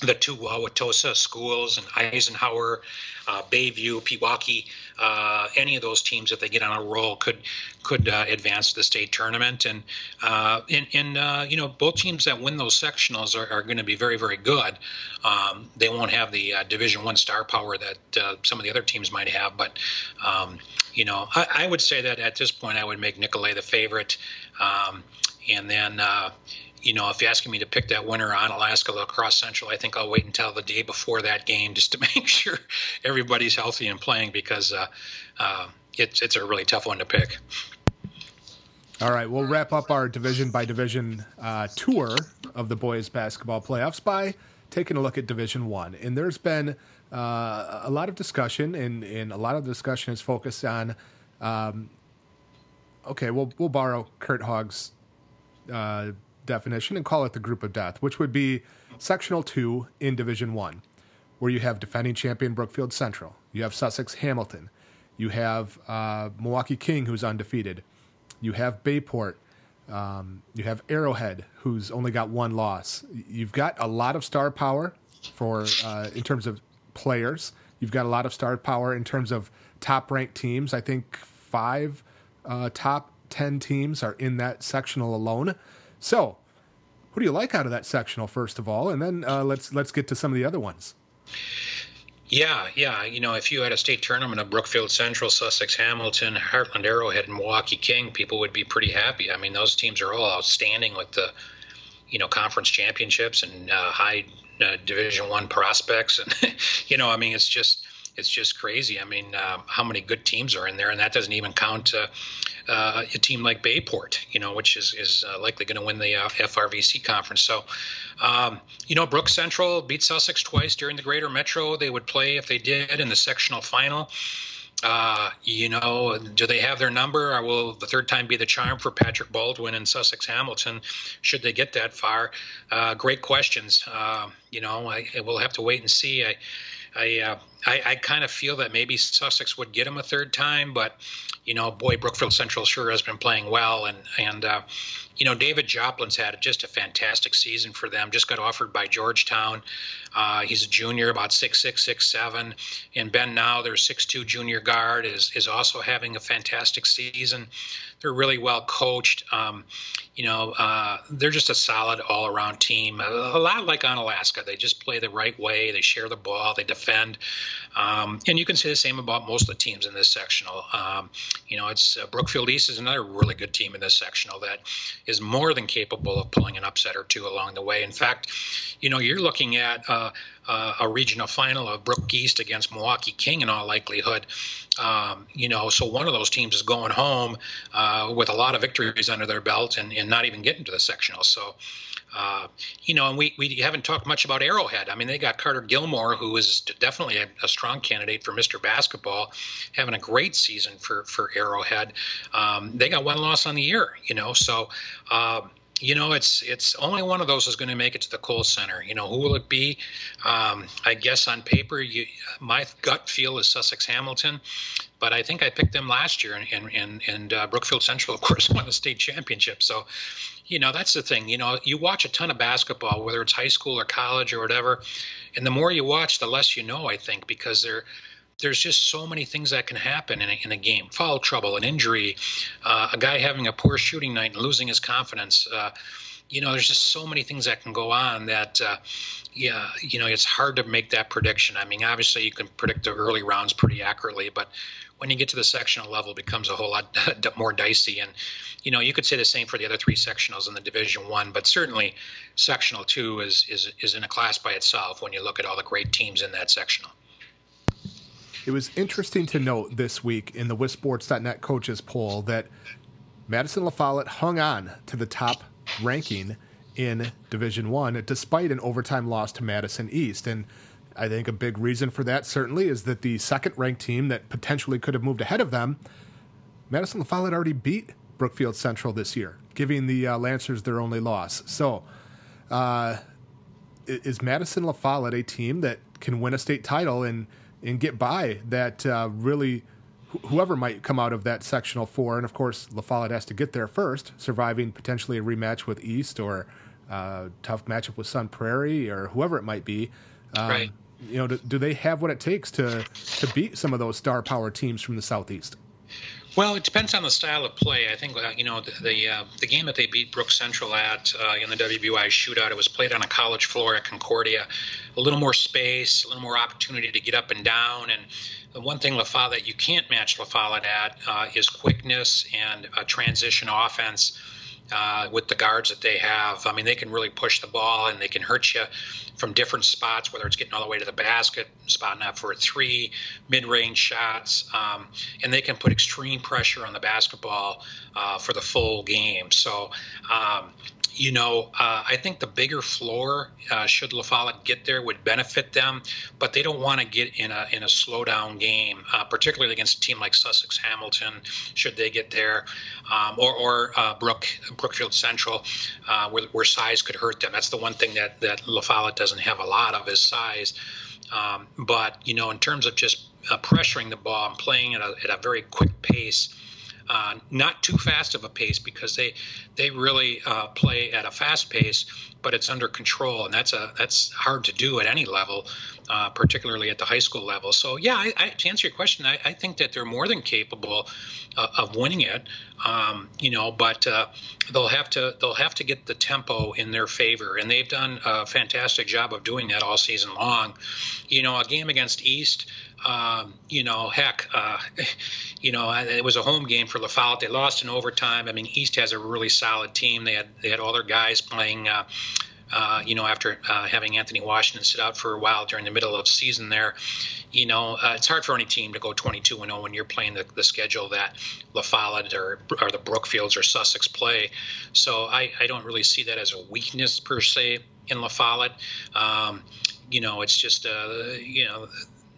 the two Wauwatosa schools and Eisenhower, uh, Bayview, Pewaukee, uh, any of those teams, if they get on a roll, could could uh, advance to the state tournament. And uh, in, in uh, you know, both teams that win those sectionals are, are going to be very, very good. Um, they won't have the uh, Division One star power that some of the other teams might have, but um, you know, I, I, would say that at this point, I would make Nicolet the favorite, um, and then you know, if you're asking me to pick that winner Onalaska Crosse Central, I think I'll wait until the day before that game just to [LAUGHS] make sure everybody's healthy and playing because uh, uh, it's it's a really tough one to pick. All right, we'll wrap up our division by division uh, tour of the boys basketball playoffs by taking a look at Division One, and there's been uh, a lot of discussion, and, and a lot of discussion is focused on. Um, okay, we'll we'll borrow Kurt Hogg's uh, definition and call it the group of death, which would be sectional two in Division One, where you have defending champion Brookfield Central, you have Sussex Hamilton, you have uh, Milwaukee King, who's undefeated, you have Bayport, um, you have Arrowhead, who's only got one loss. You've got a lot of star power for uh, in terms of players. You've got a lot of star power in terms of top ranked teams. I think five uh, top 10 teams are in that sectional alone. So, who do you like out of that sectional first of all, and then uh, let's let's get to some of the other ones. Yeah, yeah. You know, if you had a state tournament of Brookfield Central, Sussex Hamilton, Hartland Arrowhead, and Milwaukee King, people would be pretty happy. I mean, those teams are all outstanding with the, you know, conference championships and uh, high uh, Division One prospects, [LAUGHS] and you know, I mean, it's just it's just crazy. I mean, uh, how many good teams are in there, and that doesn't even count uh, uh, a team like Bayport, you know, which is is uh, likely going to win the uh, FRVC conference. So, um, you know, Brook Central beat Sussex twice during the Greater Metro. They would play if they did in the sectional final. Uh, you know, do they have their number? Or will the third time be the charm for Patrick Baldwin and Sussex Hamilton? Should they get that far? Uh, great questions. Uh, you know, I, I, will have to wait and see. I, I, uh, I, I kind of feel that maybe Sussex would get him a third time, but you know, boy, Brookfield Central sure has been playing well, and and uh, you know, David Joplin's had just a fantastic season for them. Just got offered by Georgetown. Uh, he's a junior, about six six six seven, and Ben now, their six two junior guard, is is also having a fantastic season. They're really well coached. Um, you know, uh, they're just a solid all around team. A, a, lot like Onalaska, they just play the right way. They share the ball. They defend, um, and you can say the same about most of the teams in this sectional. Um, you know, it's uh, Brookfield East is another really good team in this sectional that is more than capable of pulling an upset or two along the way. In fact, you know, you're looking at uh, uh, a regional final of Brook East against Milwaukee King in all likelihood. Um, you know, so one of those teams is going home uh, with a lot of victories under their belt and, and not even getting to the sectional. So, uh, you know, and we, we haven't talked much about Arrowhead. I mean, they got Carter Gilmore, who is definitely a, a strong candidate for Mr. Basketball, having a great season for, for Arrowhead. Um, they got one loss on the year, you know, so. Uh, you know, it's it's only one of those is going to make it to the Kohl Center. You know, who will it be? Um, I guess on paper, you, my gut feel is Sussex Hamilton, but I think I picked them last year, and and and, uh, Brookfield Central, of course, [LAUGHS] won the state championship. So, you know, that's the thing. You know, you watch a ton of basketball, whether it's high school or college or whatever, and the more you watch, the less you know. I think because they're there's just so many things that can happen in a, in a game foul trouble, an injury, uh, a guy having a poor shooting night and losing his confidence. Uh, you know, there's just so many things that can go on that, uh, yeah, you know, it's hard to make that prediction. I mean, obviously, you can predict the early rounds pretty accurately, but when you get to the sectional level, it becomes a whole lot [LAUGHS] more dicey. And you know, you could say the same for the other three sectionals in the Division One, but certainly sectional two is is is in a class by itself when you look at all the great teams in that sectional. It was interesting to note this week in the WisSports.net coaches poll that Madison La Follette hung on to the top ranking in Division One despite an overtime loss to Madison East. And I think a big reason for that certainly is that the second ranked team that potentially could have moved ahead of them, Madison La Follette already beat Brookfield Central this year, giving the uh, Lancers their only loss. So, uh, is Madison La Follette a team that can win a state title and and get by that uh, really whoever might come out of that sectional four, and of course La Follette has to get there first, surviving potentially a rematch with East or uh, tough matchup with Sun Prairie or whoever it might be. Um, right. You know, do, do, they have what it takes to to beat some of those star power teams from the southeast? Well, it depends on the style of play. I think uh, you know the the, uh, the, game that they beat Brook Central at uh, in the WBI shootout. It was played on a college floor at Concordia, a little more space, a little more opportunity to get up and down. And the one thing LaFollette you can't match La Follette at uh, is quickness and a transition offense uh, with the guards that they have. I mean, they can really push the ball and they can hurt you from different spots, whether it's getting all the way to the basket, spotting up for a three, mid-range shots, um, and they can put extreme pressure on the basketball uh, for the full game. So um, you know, uh, I think the bigger floor, uh, should La get there, would benefit them, but they don't want to get in a in a slow down game, uh, particularly against a team like Sussex Hamilton, should they get there, um, or or uh, Brook Brookfield Central, uh, where, where size could hurt them. That's the one thing that that La doesn't have a lot of is size. Um, but you know, in terms of just uh, pressuring the ball and playing at a, at a very quick pace uh, not too fast of a pace because they they really uh, play at a fast pace, but it's under control, and that's a that's hard to do at any level, uh, particularly at the high school level. So yeah, I, I, to answer your question, I, I, think that they're more than capable uh, of winning it. Um, you know, but uh, they'll have to they'll have to get the tempo in their favor, and they've done a fantastic job of doing that all season long. You know, a game against East um, you know, heck, uh, [LAUGHS] you know, it was a home game for LaFollette. They lost in overtime. I mean, East has a really solid team. They had they had all their guys playing. Uh, uh, you know, after uh, having Anthony Washington sit out for a while during the middle of season there, you know, uh, it's hard for any team to go 22 and 0 when you're playing the, the schedule that La Follette or, or the Brookfields or Sussex play. So I, I don't really see that as a weakness per se in La Follette. Um, you know, it's just, uh, you know,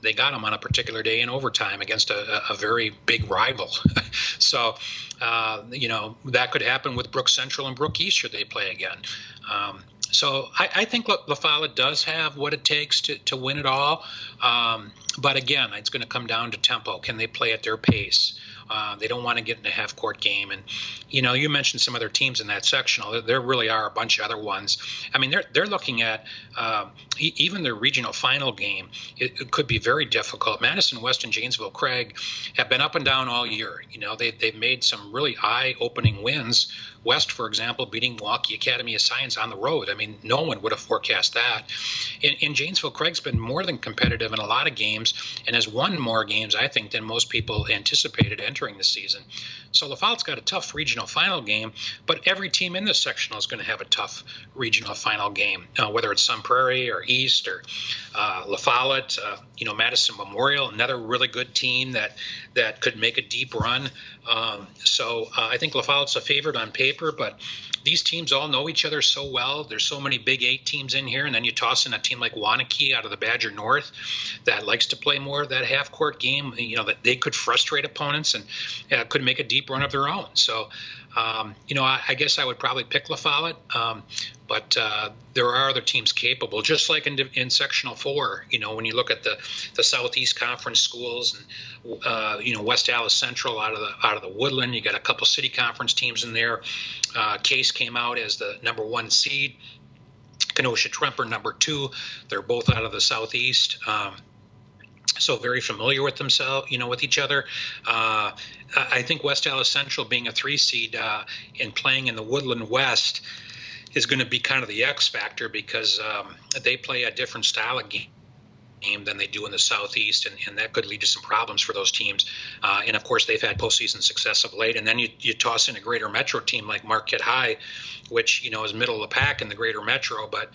they got them on a particular day in overtime against a, a very big rival. [LAUGHS] so, uh, you know, that could happen with Brook Central and Brook East should they play again. Um, so I, I think La, La does have what it takes to, to win it all. Um, but again, it's going to come down to tempo. Can they play at their pace? Uh, they don't want to get in a half court game. And, you know, you mentioned some other teams in that sectional. There, really are a bunch of other ones. I mean, they're, they're looking at uh, even their regional final game. It, it, could be very difficult. Madison West and Janesville Craig have been up and down all year. You know, they, they've made some really eye opening wins West, for example, beating Milwaukee Academy of Science on the road. I mean, no one would have forecast that. In, in Janesville, Craig's been more than competitive in a lot of games and has won more games, I think, than most people anticipated entering the season. So La Follette's got a tough regional final game, but every team in this sectional is going to have a tough regional final game, uh, whether it's Sun Prairie or East or uh, La Follette, uh, you know, Madison Memorial, another really good team that that could make a deep run. Um, so uh, I think La Follette's a favorite on paper, but these teams all know each other so well. There's so many Big Eight teams in here, and then you toss in a team like Waunakee out of the Badger North that likes to play more of that half court game. You know that they could frustrate opponents and uh, could make a deep run of their own. So um, you know, I, I, guess I would probably pick La Follette, um, but uh, there are other teams capable, just like in, in Sectional Four. You know, when you look at the the Southeast Conference schools and uh, you know West Allis Central out of the out of the Woodland, you got a couple City Conference teams in there. Uh, Case came out as the number one seed. Kenosha Tremper number two. They're both out of the Southeast. Um, so very familiar with themselves, you know, with each other. Uh, I think West Allis Central being a three seed uh, and playing in the Woodland West is going to be kind of the X factor because um, they play a different style of game than they do in the southeast, and, and that could lead to some problems for those teams. Uh, and of course, they've had postseason success of late. And then you, you toss in a greater metro team like Marquette High, which you know is middle of the pack in the greater metro, but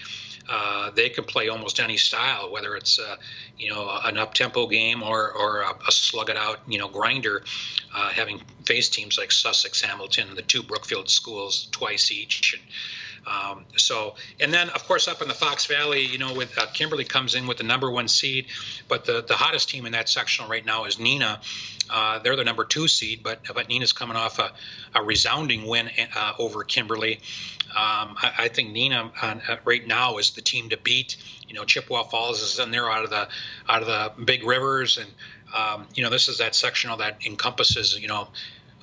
uh, they can play almost any style, whether it's uh, you know an up tempo game or or a, a, slug it out you know grinder. Uh, having faced teams like Sussex, Hamilton, the two Brookfield schools twice each. And, um, so, and then of course up in the Fox Valley, you know, with uh, Kimberly comes in with the number one seed, but the the hottest team in that sectional right now is Neenah. Uh, they're the number two seed, but but Neenah's coming off a, a resounding win uh, over Kimberly. Um, I, I, think Neenah uh, right now is the team to beat. You know, Chippewa Falls is in there out of the out of the big rivers, and um, you know this is that sectional that encompasses you know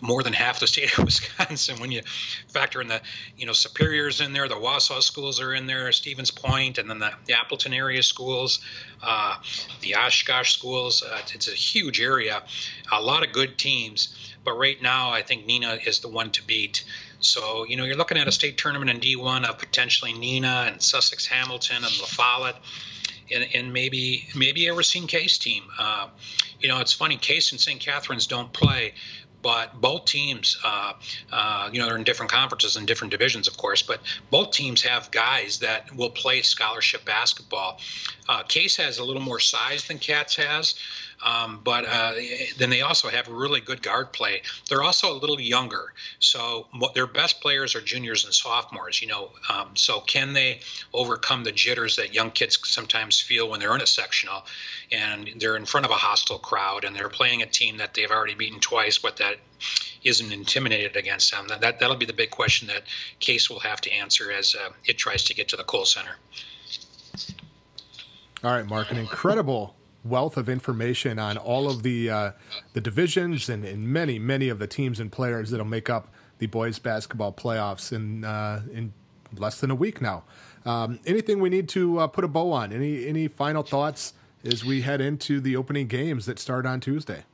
more than half the state of [LAUGHS] Wisconsin. When you factor in the, you know, Superior's in there, the Wausau schools are in there, Stevens Point, and then the, the Appleton area schools, uh, the Oshkosh schools. Uh, it's a huge area, a lot of good teams. But right now, I think Neenah is the one to beat. So, you know, you're looking at a state tournament in D1 of potentially Neenah and Sussex Hamilton and La Follette. And, and, maybe maybe a Racine Case team. Uh, you know, it's funny. Case and St. Catherine's don't play, but both teams, uh, uh, you know, they're in different conferences and different divisions, of course, but both teams have guys that will play scholarship basketball. Uh, Case has a little more size than Cats has. Um, but uh, then they also have really good guard play. They're also a little younger, so their best players are juniors and sophomores. You know, um, so can they overcome the jitters that young kids sometimes feel when they're in a sectional, and they're in front of a hostile crowd, and they're playing a team that they've already beaten twice, but that isn't intimidated against them. That, that that'll be the big question that Case will have to answer as uh, it tries to get to the Kohl Center. All right, Mark, an incredible wealth of information on all of the uh, the divisions and, and, many many of the teams and players that'll make up the boys basketball playoffs in uh, in less than a week now. Um, anything we need to uh, put a bow on? Any any final thoughts as we head into the opening games that start on Tuesday?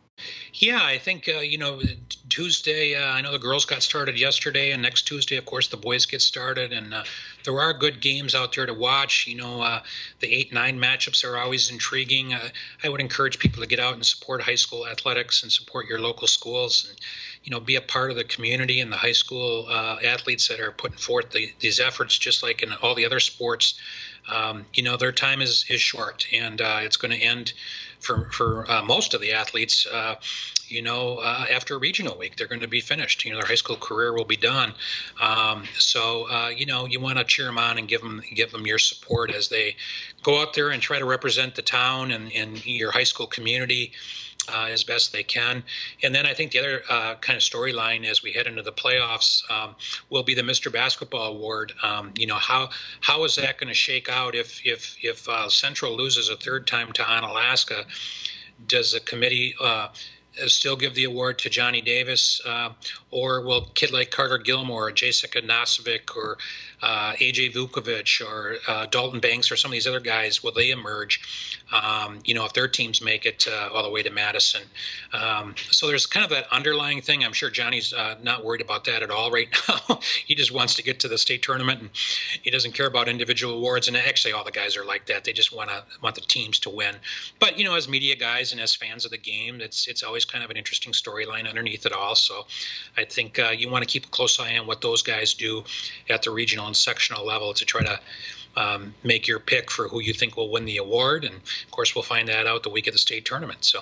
Yeah, I think uh, you know Tuesday. Uh, I know the girls got started yesterday, and next Tuesday, of course, the boys get started. And uh, there are good games out there to watch. You know, uh, the eight nine matchups are always intriguing. Uh, I would encourage people to get out and support high school athletics and support your local schools, and you know, be a part of the community and the high school uh, athletes that are putting forth the, these efforts, just like in all the other sports. Um, you know, their time is is short, and it's going to end for for uh, most of the athletes, uh, you know, uh, after regional week, they're going to be finished. You know, their high school career will be done. Um, so, uh, you know, you want to cheer them on and give them give them your support as they go out there and try to represent the town and, and your high school community. Uh, as best they can. And then I think the other uh, kind of storyline as we head into the playoffs um, will be the Mr. Basketball Award. Um, you know how how is that going to shake out if if if uh, Central loses a third time to Onalaska? Does the committee uh, still give the award to Johnny Davis, uh, or will kid like Carter Gilmore, or Jacek Nosovic, or uh, AJ Vukovich, or uh, Dalton Banks, or some of these other guys, will they emerge? Um, you know, if their teams make it uh, all the way to Madison. Um, so there's kind of that underlying thing. I'm sure Johnny's uh, not worried about that at all right [LAUGHS] now. he just wants to get to the state tournament, and he doesn't care about individual awards. And actually, all the guys are like that. They just want to want the teams to win. But you know, as media guys and as fans of the game, it's it's always kind of an interesting storyline underneath it all. So I think uh, you want to keep a close eye on what those guys do at the regional and sectional level to try to um, make your pick for who you think will win the award. And of course, we'll find that out the week of the state tournament. So.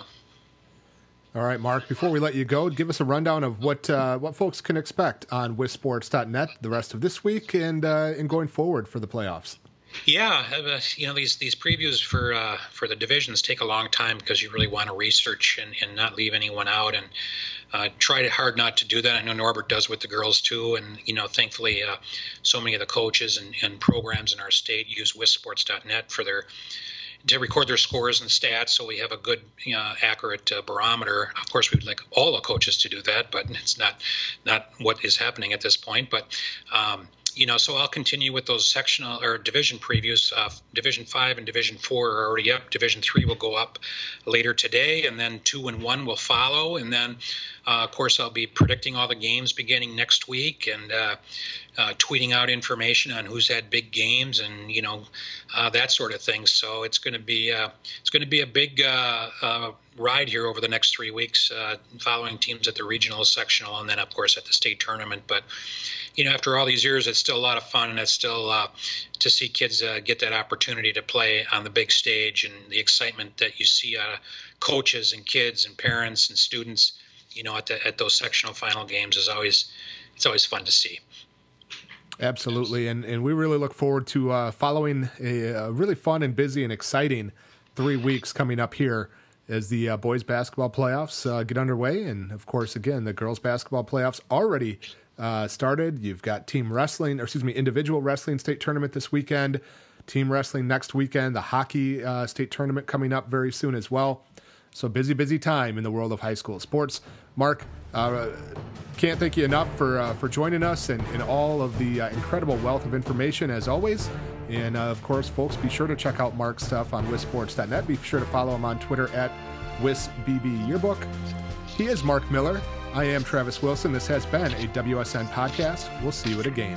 All right, Mark. Before we let you go, give us a rundown of what uh, what folks can expect on wissports.net the rest of this week and uh, and going forward for the playoffs. Yeah, uh, you know these these previews for uh, for the divisions take a long time because you really want to research and, and not leave anyone out and uh, try hard not to do that. I know Norbert does with the girls too, and you know thankfully uh, so many of the coaches and, and programs in our state use wissports.net for their to record their scores and stats. So we have a good you know, accurate uh, barometer. Of course we'd like all the coaches to do that but it's not not what is happening at this point. But um, you know, so I'll continue with those sectional or division previews. Uh, division five and Division four are already up. Division three will go up later today, and then two and one will follow. And then, uh, of course, I'll be predicting all the games beginning next week and uh, uh tweeting out information on who's had big games and you know uh, that sort of thing. So it's going to be uh, it's going to be a big ride here over the next three weeks, following teams at the regional, sectional, and then of course at the state tournament. But you know, after all these years, it's still a lot of fun, and it's still uh, to see kids uh, get that opportunity to play on the big stage, and the excitement that you see coaches and kids and parents and students, you know, at the, at those sectional final games is always it's always fun to see. Absolutely, and and we really look forward to uh, following a, a, really fun and busy and exciting three weeks coming up here as the uh, boys basketball playoffs uh, get underway, and of course, again, the girls basketball playoffs already uh, started. You've got team wrestling, or excuse me, individual wrestling state tournament this weekend, team wrestling next weekend, the hockey uh, state tournament coming up very soon as well. So busy, busy time in the world of high school sports. Mark, uh, can't thank you enough for uh, for joining us and, and all of the uh, incredible wealth of information as always. And uh, of course, folks, be sure to check out Mark's stuff on wissports.net. Be sure to follow him on Twitter at wisbbyearbook. He is Mark Miller. I am Travis Wilson. This has been a WSN podcast. We'll see you at a game.